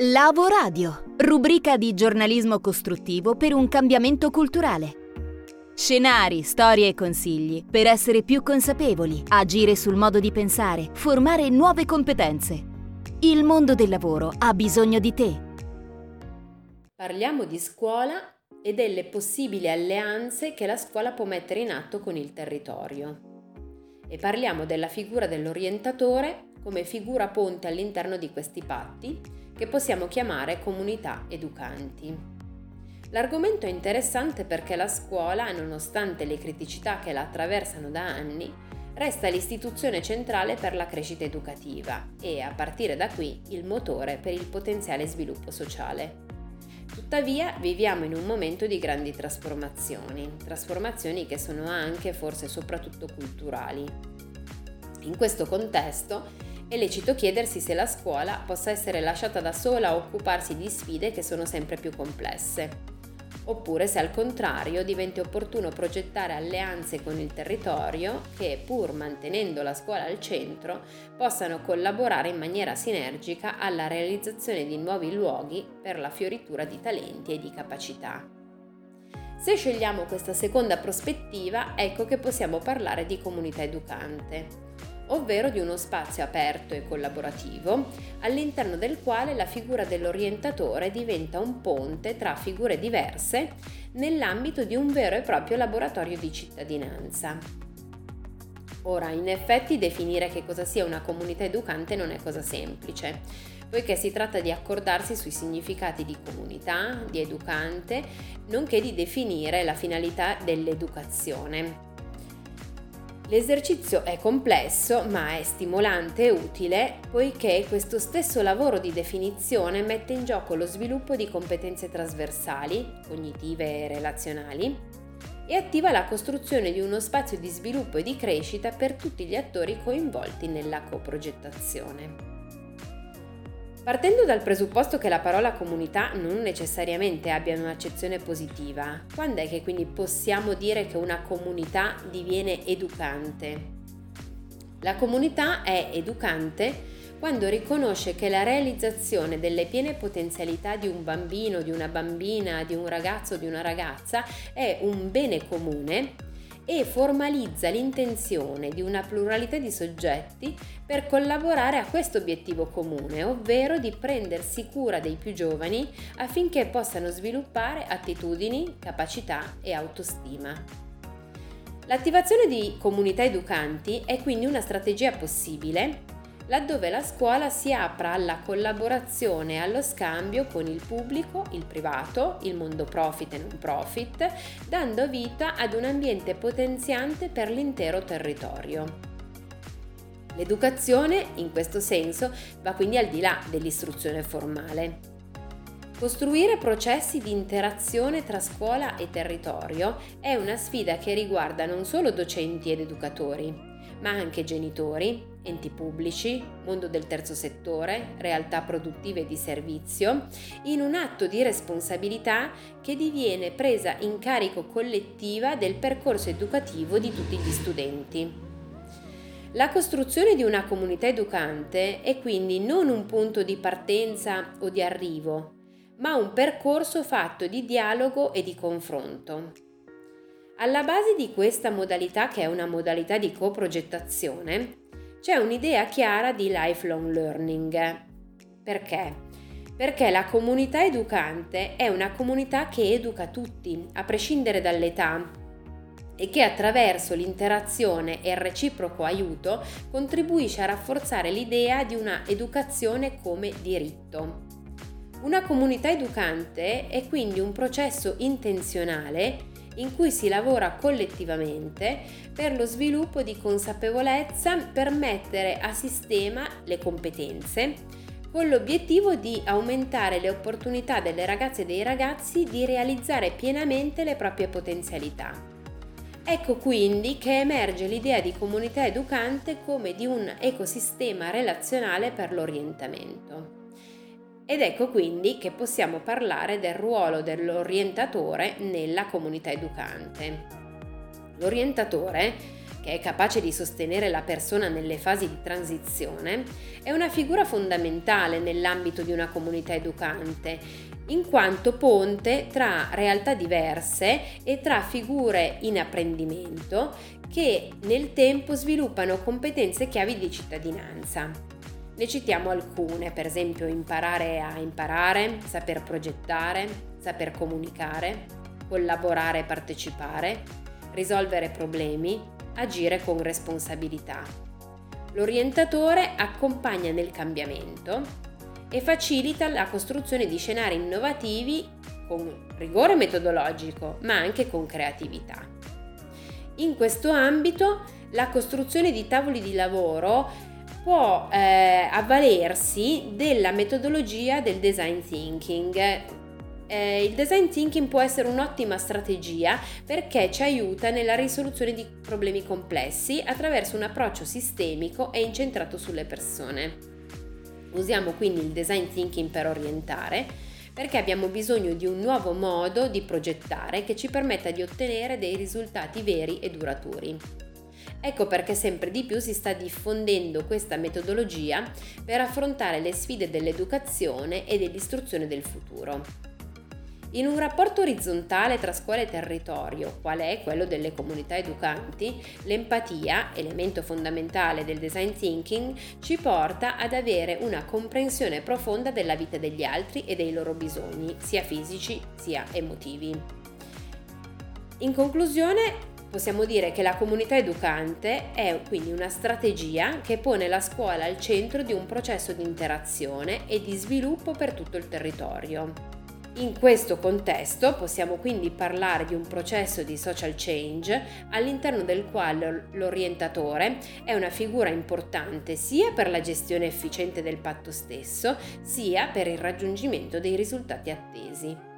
Lavo Radio, rubrica di giornalismo costruttivo per un cambiamento culturale. Scenari, storie e consigli per essere più consapevoli, agire sul modo di pensare, formare nuove competenze. Il mondo del lavoro ha bisogno di te. Parliamo di scuola e delle possibili alleanze che la scuola può mettere in atto con il territorio. E parliamo della figura dell'orientatore come figura ponte all'interno di questi patti che possiamo chiamare comunità educanti. L'argomento è interessante perché la scuola, nonostante le criticità che la attraversano da anni, resta l'istituzione centrale per la crescita educativa e, a partire da qui, il motore per il potenziale sviluppo sociale. Tuttavia viviamo in un momento di grandi trasformazioni, trasformazioni che sono anche forse soprattutto culturali. In questo contesto è lecito chiedersi se la scuola possa essere lasciata da sola a occuparsi di sfide che sono sempre più complesse, oppure se al contrario diventi opportuno progettare alleanze con il territorio che, pur mantenendo la scuola al centro, possano collaborare in maniera sinergica alla realizzazione di nuovi luoghi per la fioritura di talenti e di capacità. Se scegliamo questa seconda prospettiva, ecco che possiamo parlare di comunità educante ovvero di uno spazio aperto e collaborativo all'interno del quale la figura dell'orientatore diventa un ponte tra figure diverse nell'ambito di un vero e proprio laboratorio di cittadinanza. Ora, in effetti definire che cosa sia una comunità educante non è cosa semplice, poiché si tratta di accordarsi sui significati di comunità, di educante, nonché di definire la finalità dell'educazione. L'esercizio è complesso ma è stimolante e utile poiché questo stesso lavoro di definizione mette in gioco lo sviluppo di competenze trasversali, cognitive e relazionali e attiva la costruzione di uno spazio di sviluppo e di crescita per tutti gli attori coinvolti nella coprogettazione. Partendo dal presupposto che la parola comunità non necessariamente abbia un'accezione positiva, quando è che quindi possiamo dire che una comunità diviene educante? La comunità è educante quando riconosce che la realizzazione delle piene potenzialità di un bambino, di una bambina, di un ragazzo, di una ragazza è un bene comune e formalizza l'intenzione di una pluralità di soggetti per collaborare a questo obiettivo comune, ovvero di prendersi cura dei più giovani affinché possano sviluppare attitudini, capacità e autostima. L'attivazione di comunità educanti è quindi una strategia possibile laddove la scuola si apra alla collaborazione e allo scambio con il pubblico, il privato, il mondo profit e non profit, dando vita ad un ambiente potenziante per l'intero territorio. L'educazione, in questo senso, va quindi al di là dell'istruzione formale. Costruire processi di interazione tra scuola e territorio è una sfida che riguarda non solo docenti ed educatori, ma anche genitori, enti pubblici, mondo del terzo settore, realtà produttive di servizio, in un atto di responsabilità che diviene presa in carico collettiva del percorso educativo di tutti gli studenti. La costruzione di una comunità educante è quindi non un punto di partenza o di arrivo, ma un percorso fatto di dialogo e di confronto. Alla base di questa modalità, che è una modalità di coprogettazione, c'è un'idea chiara di lifelong learning. Perché? Perché la comunità educante è una comunità che educa tutti, a prescindere dall'età, e che attraverso l'interazione e il reciproco aiuto contribuisce a rafforzare l'idea di una educazione come diritto. Una comunità educante è quindi un processo intenzionale in cui si lavora collettivamente per lo sviluppo di consapevolezza per mettere a sistema le competenze con l'obiettivo di aumentare le opportunità delle ragazze e dei ragazzi di realizzare pienamente le proprie potenzialità. Ecco quindi che emerge l'idea di comunità educante come di un ecosistema relazionale per l'orientamento. Ed ecco quindi che possiamo parlare del ruolo dell'orientatore nella comunità educante. L'orientatore, che è capace di sostenere la persona nelle fasi di transizione, è una figura fondamentale nell'ambito di una comunità educante, in quanto ponte tra realtà diverse e tra figure in apprendimento che nel tempo sviluppano competenze chiavi di cittadinanza. Ne citiamo alcune, per esempio imparare a imparare, saper progettare, saper comunicare, collaborare e partecipare, risolvere problemi, agire con responsabilità. L'orientatore accompagna nel cambiamento e facilita la costruzione di scenari innovativi con rigore metodologico, ma anche con creatività. In questo ambito la costruzione di tavoli di lavoro può eh, avvalersi della metodologia del design thinking, eh, il design thinking può essere un'ottima strategia perché ci aiuta nella risoluzione di problemi complessi attraverso un approccio sistemico e incentrato sulle persone. Usiamo quindi il design thinking per orientare perché abbiamo bisogno di un nuovo modo di progettare che ci permetta di ottenere dei risultati veri e duraturi. Ecco perché sempre di più si sta diffondendo questa metodologia per affrontare le sfide dell'educazione e dell'istruzione del futuro. In un rapporto orizzontale tra scuola e territorio, qual è quello delle comunità educanti, l'empatia, elemento fondamentale del design thinking, ci porta ad avere una comprensione profonda della vita degli altri e dei loro bisogni, sia fisici sia emotivi. In conclusione, Possiamo dire che la comunità educante è quindi una strategia che pone la scuola al centro di un processo di interazione e di sviluppo per tutto il territorio. In questo contesto possiamo quindi parlare di un processo di social change all'interno del quale l'orientatore è una figura importante sia per la gestione efficiente del patto stesso, sia per il raggiungimento dei risultati attesi.